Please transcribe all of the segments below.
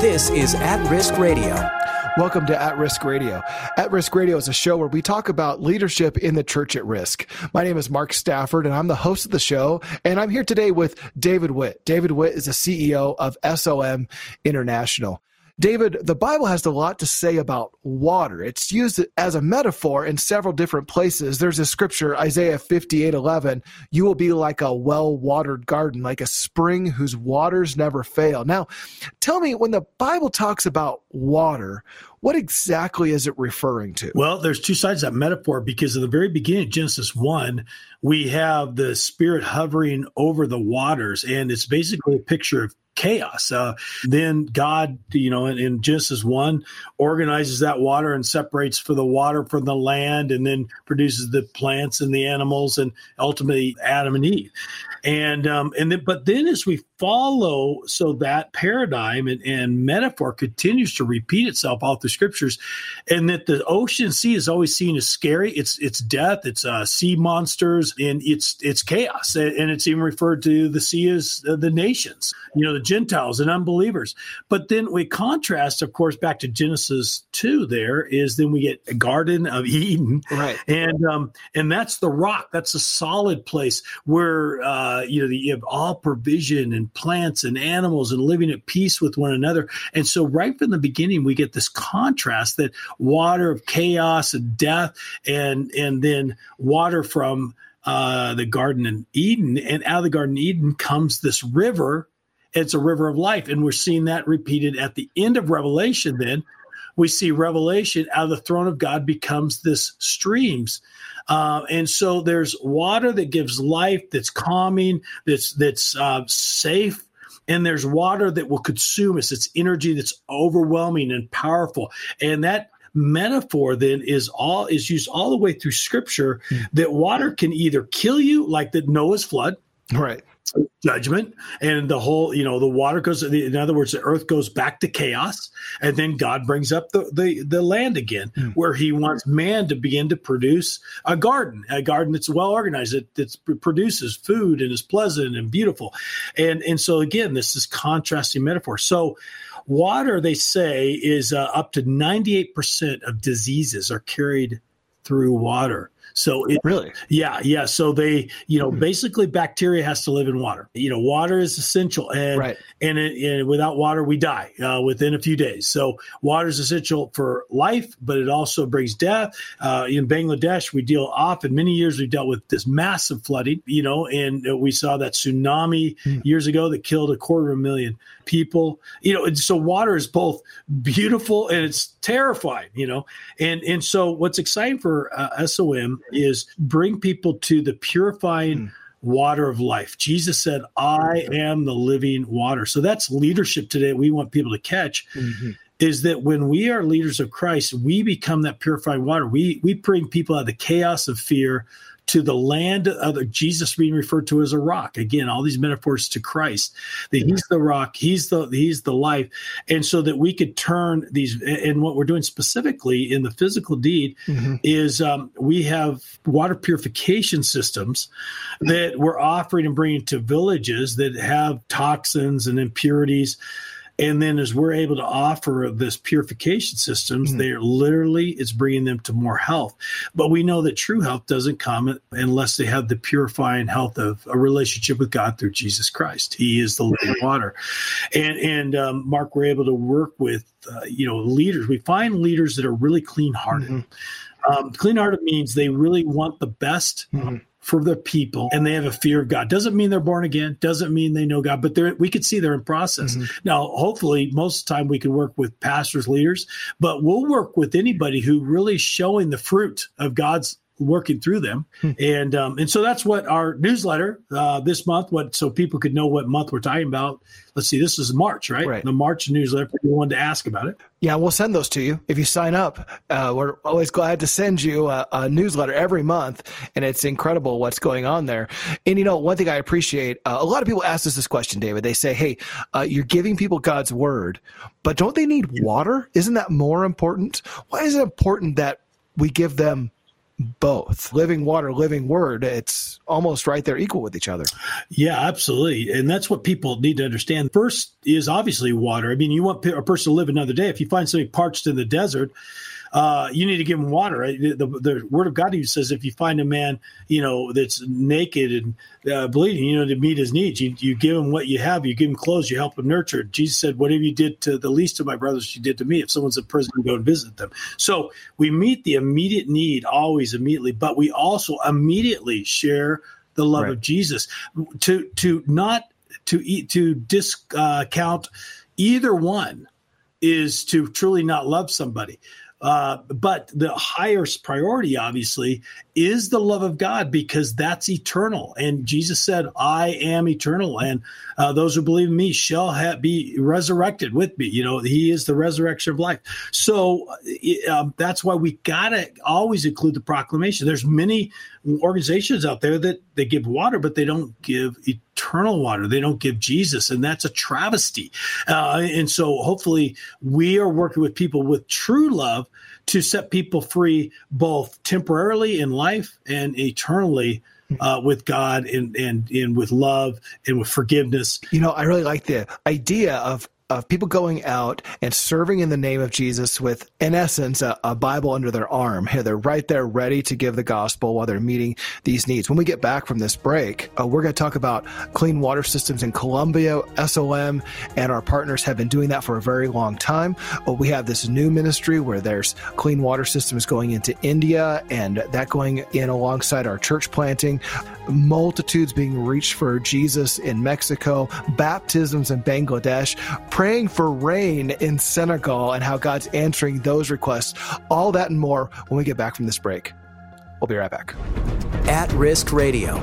This is At Risk Radio. Welcome to At Risk Radio. At Risk Radio is a show where we talk about leadership in the church at risk. My name is Mark Stafford, and I'm the host of the show. And I'm here today with David Witt. David Witt is the CEO of SOM International. David, the Bible has a lot to say about water. It's used as a metaphor in several different places. There's a scripture, Isaiah 58 11, you will be like a well watered garden, like a spring whose waters never fail. Now, tell me, when the Bible talks about water, what exactly is it referring to? Well, there's two sides of that metaphor because at the very beginning of Genesis 1, we have the spirit hovering over the waters, and it's basically a picture of chaos. Uh, then God, you know, in, in, Genesis 1, organizes that water and separates for the water from the land and then produces the plants and the animals and ultimately Adam and Eve and um, and then but then as we follow so that paradigm and, and metaphor continues to repeat itself out through scriptures and that the ocean sea is always seen as scary. It's it's death it's uh, sea monsters and it's it's chaos and it's even referred to the sea as uh, the nations you know the gentiles and unbelievers. But then we contrast of course back to genesis 2 there is then we get a garden of eden. Right. And um and that's the rock that's a solid place where uh uh, you know, the, you have all provision and plants and animals and living at peace with one another. And so, right from the beginning, we get this contrast that water of chaos and death, and and then water from uh, the Garden in Eden, and out of the Garden of Eden comes this river. It's a river of life, and we're seeing that repeated at the end of Revelation. Then we see Revelation out of the throne of God becomes this streams uh, and so there's water that gives life, that's calming, that's that's uh, safe, and there's water that will consume us. It's energy that's overwhelming and powerful, and that metaphor then is all is used all the way through scripture mm. that water can either kill you like the noah's flood right. Judgment and the whole you know the water goes in other words the earth goes back to chaos and then god brings up the the, the land again mm. where he wants man to begin to produce a garden a garden that's well organized that, that produces food and is pleasant and beautiful. And and so again this is contrasting metaphor. So water they say is uh, up to 98% of diseases are carried through water so it, really, yeah, yeah. So they, you know, mm-hmm. basically bacteria has to live in water. You know, water is essential, and right. and, it, and without water, we die uh, within a few days. So water is essential for life, but it also brings death. Uh, in Bangladesh, we deal often many years we dealt with this massive flooding. You know, and we saw that tsunami mm. years ago that killed a quarter of a million people. You know, and so water is both beautiful and it's terrifying. You know, and and so what's exciting for uh, SOM is bring people to the purifying. Mm water of life. Jesus said, I am the living water. So that's leadership today. We want people to catch. Mm-hmm. Is that when we are leaders of Christ, we become that purifying water. We we bring people out of the chaos of fear to the land of Jesus being referred to as a rock. Again, all these metaphors to Christ. That he's the rock, he's the he's the life. And so that we could turn these and what we're doing specifically in the physical deed mm-hmm. is um, we have water purification systems that we're offering and bringing to villages that have toxins and impurities and then as we're able to offer this purification systems, mm-hmm. they're literally it's bringing them to more health. But we know that true health doesn't come unless they have the purifying health of a relationship with God through Jesus Christ. He is the living water. And and um, Mark, we're able to work with uh, you know leaders. We find leaders that are really clean hearted. Mm-hmm. Um, clean hearted means they really want the best. Mm-hmm for the people and they have a fear of God. Doesn't mean they're born again, doesn't mean they know God, but they're, we could see they're in process. Mm-hmm. Now, hopefully, most of the time we can work with pastors, leaders, but we'll work with anybody who really showing the fruit of God's working through them. Hmm. And um, and so that's what our newsletter uh, this month. What so people could know what month we're talking about. Let's see, this is March, right? right. The March newsletter. If you wanted to ask about it, yeah, we'll send those to you if you sign up. Uh, we're always glad to send you a, a, newsletter every month, and it's incredible what's going on there. And you know, one thing I appreciate, uh, a lot of people ask us this question, David. They say, "Hey, uh, you're giving people God's word, but don't they need water? Isn't that more important? Why is it important that we give them?" Both living water, living word. It's almost right there equal with each other. Yeah, absolutely. And that's what people need to understand. First is obviously water. I mean, you want a person to live another day. If you find somebody parched in the desert, uh, you need to give him water. Right? The, the, the, word of God even says if you find a man, you know, that's naked and uh, bleeding, you know, to meet his needs, you, you give him what you have, you give him clothes, you help him nurture. Jesus said, whatever you did to the least of my brothers, you did to me. If someone's in prison, go and visit them. So we meet the immediate need always immediately, but we also immediately share the love right. of Jesus. To to not to eat to discount uh, either one is to truly not love somebody. Uh, but the highest priority, obviously, is the love of God because that's eternal. And Jesus said, I am eternal. And uh, those who believe in me shall have, be resurrected with me. You know, he is the resurrection of life. So um, that's why we got to always include the proclamation. There's many organizations out there that they give water, but they don't give eternal water. They don't give Jesus. And that's a travesty. Uh, and so hopefully we are working with people with true love to set people free both temporarily in life and eternally uh, with God and, and and with love and with forgiveness. You know, I really like the idea of of people going out and serving in the name of Jesus with, in essence, a, a, Bible under their arm. Here, they're right there ready to give the gospel while they're meeting these needs. When we get back from this break, uh, we're going to talk about clean water systems in Colombia, SOM, and our partners have been doing that for a very long time. Uh, we have this new ministry where there's clean water systems going into India and that going in alongside our church planting multitudes being reached for Jesus in Mexico, baptisms in Bangladesh, praying for rain in Senegal, and how God's answering those requests. All that and more when we get back from this break. We'll be right back. At Risk Radio.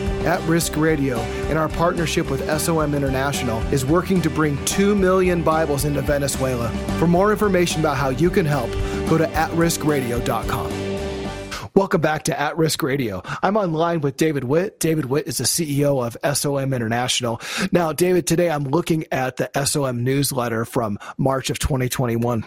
At Risk Radio, in our partnership with SOM International, is working to bring 2 million Bibles into Venezuela. For more information about how you can help, go to atriskradio.com. Welcome back to At Risk Radio. I'm online with David Witt. David Witt is the CEO of SOM International. Now, David, today I'm looking at the SOM newsletter from March of 2021.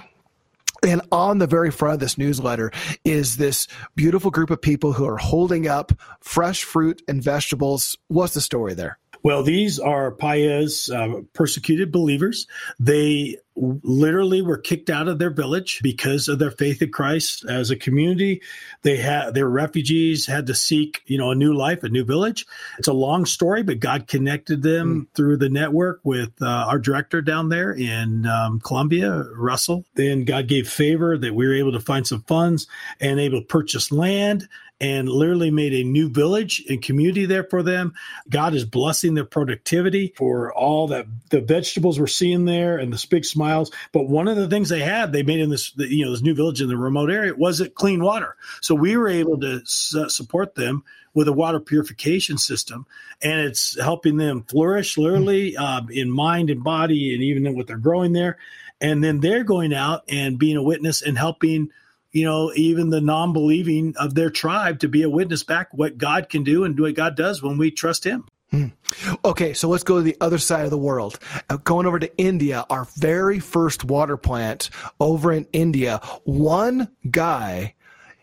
And on the very front of this newsletter is this beautiful group of people who are holding up fresh fruit and vegetables. What's the story there? Well, these are Paez uh, persecuted believers. They literally were kicked out of their village because of their faith in Christ as a community. They had their refugees, had to seek, you know, a new life, a new village. It's a long story, but God connected them mm. through the network with uh, our director down there in um, Colombia, Russell. Then God gave favor that we were able to find some funds and able to purchase land and literally made a new village and community there for them. God is blessing their productivity for all that the vegetables we're seeing there and the big smiles. But one of the things they had, they made in this, you know, this new village in the remote area was it clean water. So we were able to support them with a water purification system, and it's helping them flourish literally um, in mind and body, and even in what they're growing there. And then they're going out and being a witness and helping you know, even the non believing of their tribe to be a witness back what God can do and what God does when we trust Him. Hmm. Okay, so let's go to the other side of the world. Uh, going over to India, our very first water plant over in India, one guy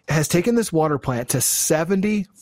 has taken this water plant to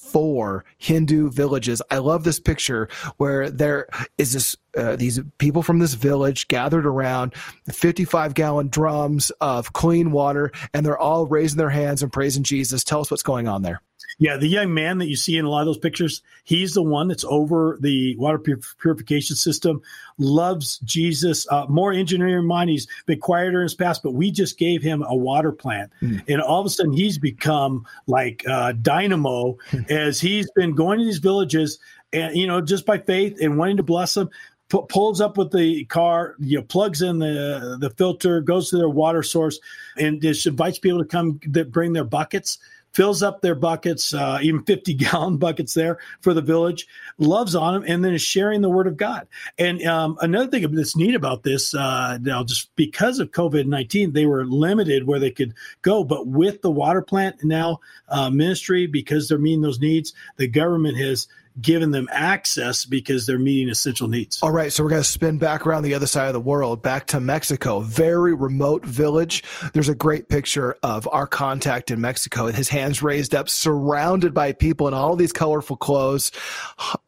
74 Hindu villages. I love this picture where there is this uh, these people from this village gathered around 55 gallon drums of clean water and they're all raising their hands and praising Jesus. Tell us what's going on there. Yeah, the young man that you see in a lot of those pictures, he's the one that's over the water purification system, loves Jesus, uh, more engineering mind. He's been quieter in his past, but we just gave him a water plant. Mm. And all of a sudden, he's become like uh, dynamo mm. as he's been going to these villages and, you know, just by faith and wanting to bless them pulls up with the car, you know, plugs in the the filter, goes to their water source, and just invites people to come that bring their buckets fills up their buckets, uh, even 50 gallon buckets there for the village, loves on them, and then is sharing the word of God. And um, another thing that's neat about this, uh, now just because of COVID 19, they were limited where they could go. But with the water plant now uh, ministry, because they're meeting those needs, the government has given them access because they're meeting essential needs. All right, so we're going to spin back around the other side of the world, back to Mexico, very remote village. There's a great picture of our contact in Mexico with his hands raised up, surrounded by people in all these colorful clothes.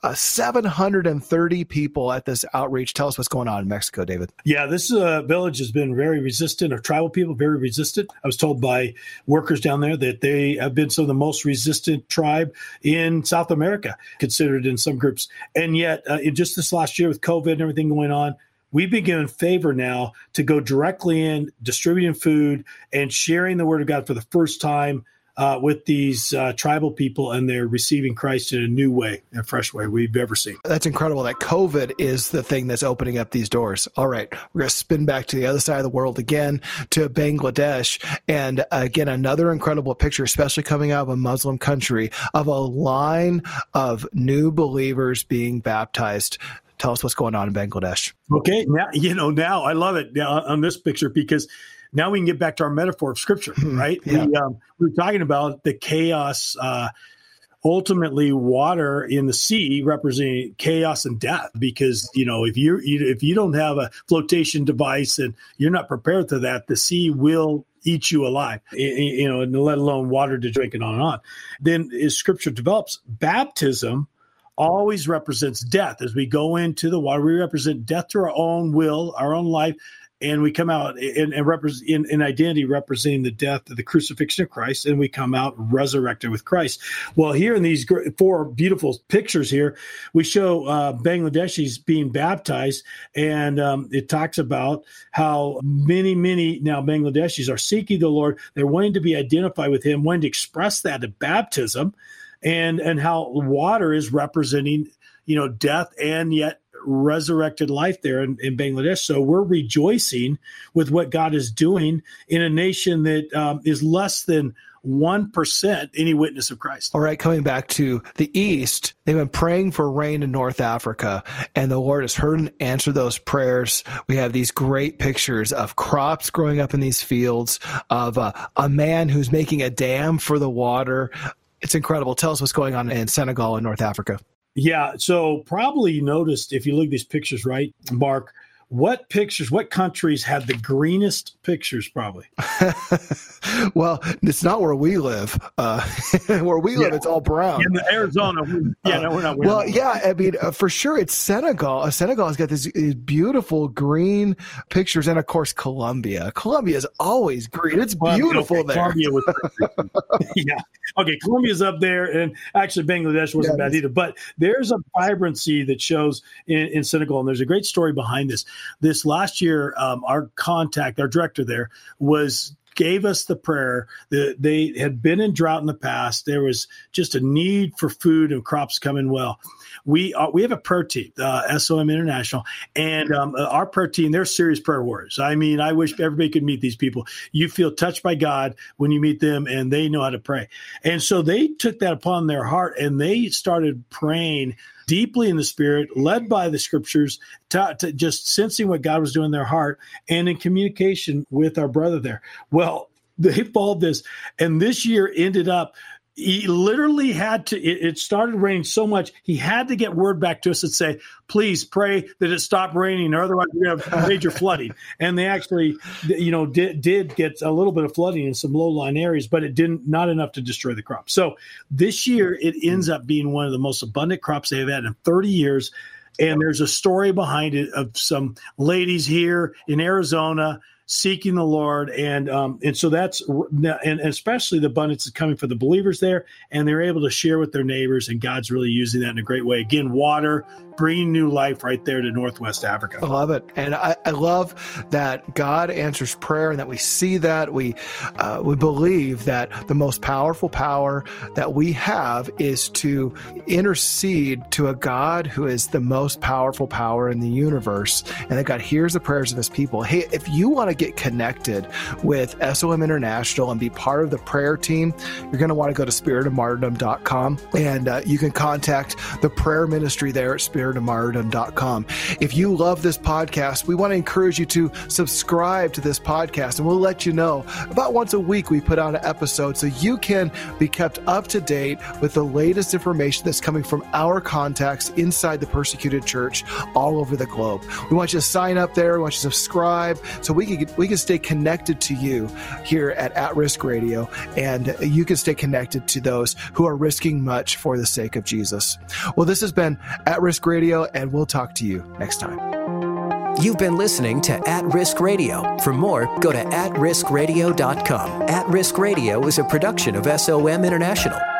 Uh, 730 people at this outreach. Tell us what's going on in Mexico, David. Yeah, this uh, village has been very resistant, or tribal people very resistant. I was told by workers down there that they have been some of the most resistant tribe in South America considered in some groups. And yet, uh, just this last year with COVID and everything going on, we've been given favor now to go directly in, distributing food and sharing the word of God for the first time uh, with these uh, tribal people, and they're receiving Christ in a new way, a fresh way we've ever seen. That's incredible that COVID is the thing that's opening up these doors. All right, we're going to spin back to the other side of the world again to Bangladesh. And again, another incredible picture, especially coming out of a Muslim country, of a line of new believers being baptized tell us what's going on in Bangladesh. Okay, now you know now I love it now on this picture because now we can get back to our metaphor of scripture, hmm. right? yeah. we, um, we're talking about the chaos. Uh, ultimately water in the sea representing chaos and death because you know if you if you don't have a flotation device and you're not prepared for that the sea will eat you alive you know and let alone water to drink and on and on then as scripture develops baptism always represents death as we go into the water we represent death to our own will our own life and we come out in, in, represent, in, in, identity representing the death of the crucifixion of Christ, and we come out resurrected with Christ. Well, here in these four beautiful pictures here, we show uh, Bangladeshis being baptized, and um, it talks about how many, many now Bangladeshis are seeking the Lord. They're wanting to be identified with Him, wanting to express that at baptism, and and how water is representing you know death and yet resurrected life there in, in, Bangladesh. So we're rejoicing with what God is doing in a nation that um, is less than 1% any witness of Christ. All right, coming back to the East, they've been praying for rain in North Africa, and the Lord has heard and answered those prayers. We have these great pictures of crops growing up in these fields, of uh, a man who's making a dam for the water. It's incredible. Tell us what's going on in Senegal and North Africa. Yeah. So probably noticed if you look at these pictures, right, Mark, what pictures, what countries had the greenest pictures? Probably. well, it's not where we live. Uh, where we live, it's all brown. In Arizona, we, yeah, uh, no, we're not. We're well, not. yeah, I mean, uh, for sure, it's Senegal. Uh, Senegal has got these, these, beautiful green pictures, and of course, Colombia. Colombia is always green. It's beautiful okay, there. Colombia was, yeah. Okay, Colombia's up there, and actually, Bangladesh wasn't yeah, bad either. But there's a vibrancy that shows in, in Senegal, and there's a great story behind this this last year, um, our contact, our director there, was gave us the prayer that they had been in drought in the past. There was just a need for food and crops coming well. We uh, we have a prayer team, uh, SOM International, and um, uh, our prayer team. They're serious prayer warriors. I mean, I wish everybody could meet these people. You feel touched by God when you meet them, and they know how to pray. And so they took that upon their heart, and they started praying deeply in the spirit, led by the scriptures, to, to just sensing what God was doing in their heart and in communication with our brother there. Well, they followed this, and this year ended up he literally had to it, it, started raining so much he had to get word back to us and say please pray that it stop raining or otherwise to have major flooding. And they actually you know did, did get a little bit of flooding in some low lying areas but it didn't not enough to destroy the crop. So this year it ends up being one of the most abundant crops they've had in 30 years. And there's a story behind it of some ladies here in arizona seeking the Lord, and um, and so that's and especially the abundance is coming for the believers there, and they're able to share with their neighbors, and God's really using that in a great way. Again, water bringing new life right there to Northwest Africa. I love it, and I, I love that God answers prayer, and that we see that we uh, we believe that the most powerful power that we have is to intercede to a God who is the most powerful power in the universe, and that God hears the prayers of His people. Hey, if you want to get connected with SOM International and be part of the prayer team, you're going to want to go to spiritofmartyrdom.com and uh, you can contact the prayer ministry there at spiritofmartyrdom.com. If you love this podcast, we want to encourage you to subscribe to this podcast and we'll let you know about once a week we put out an episode so you can be kept up to date with the latest information that's coming from our contacts inside the persecuted church all over the globe. We want you to sign up there. We want you to subscribe so we can we can stay connected to you here at At Risk Radio, and you can stay connected to those who are risking much for the sake of Jesus. Well, this has been At Risk Radio, and we'll talk to you next time. You've been listening to At Risk Radio. For more, go to atriskradio.com. At Risk Radio is a production of SOM International.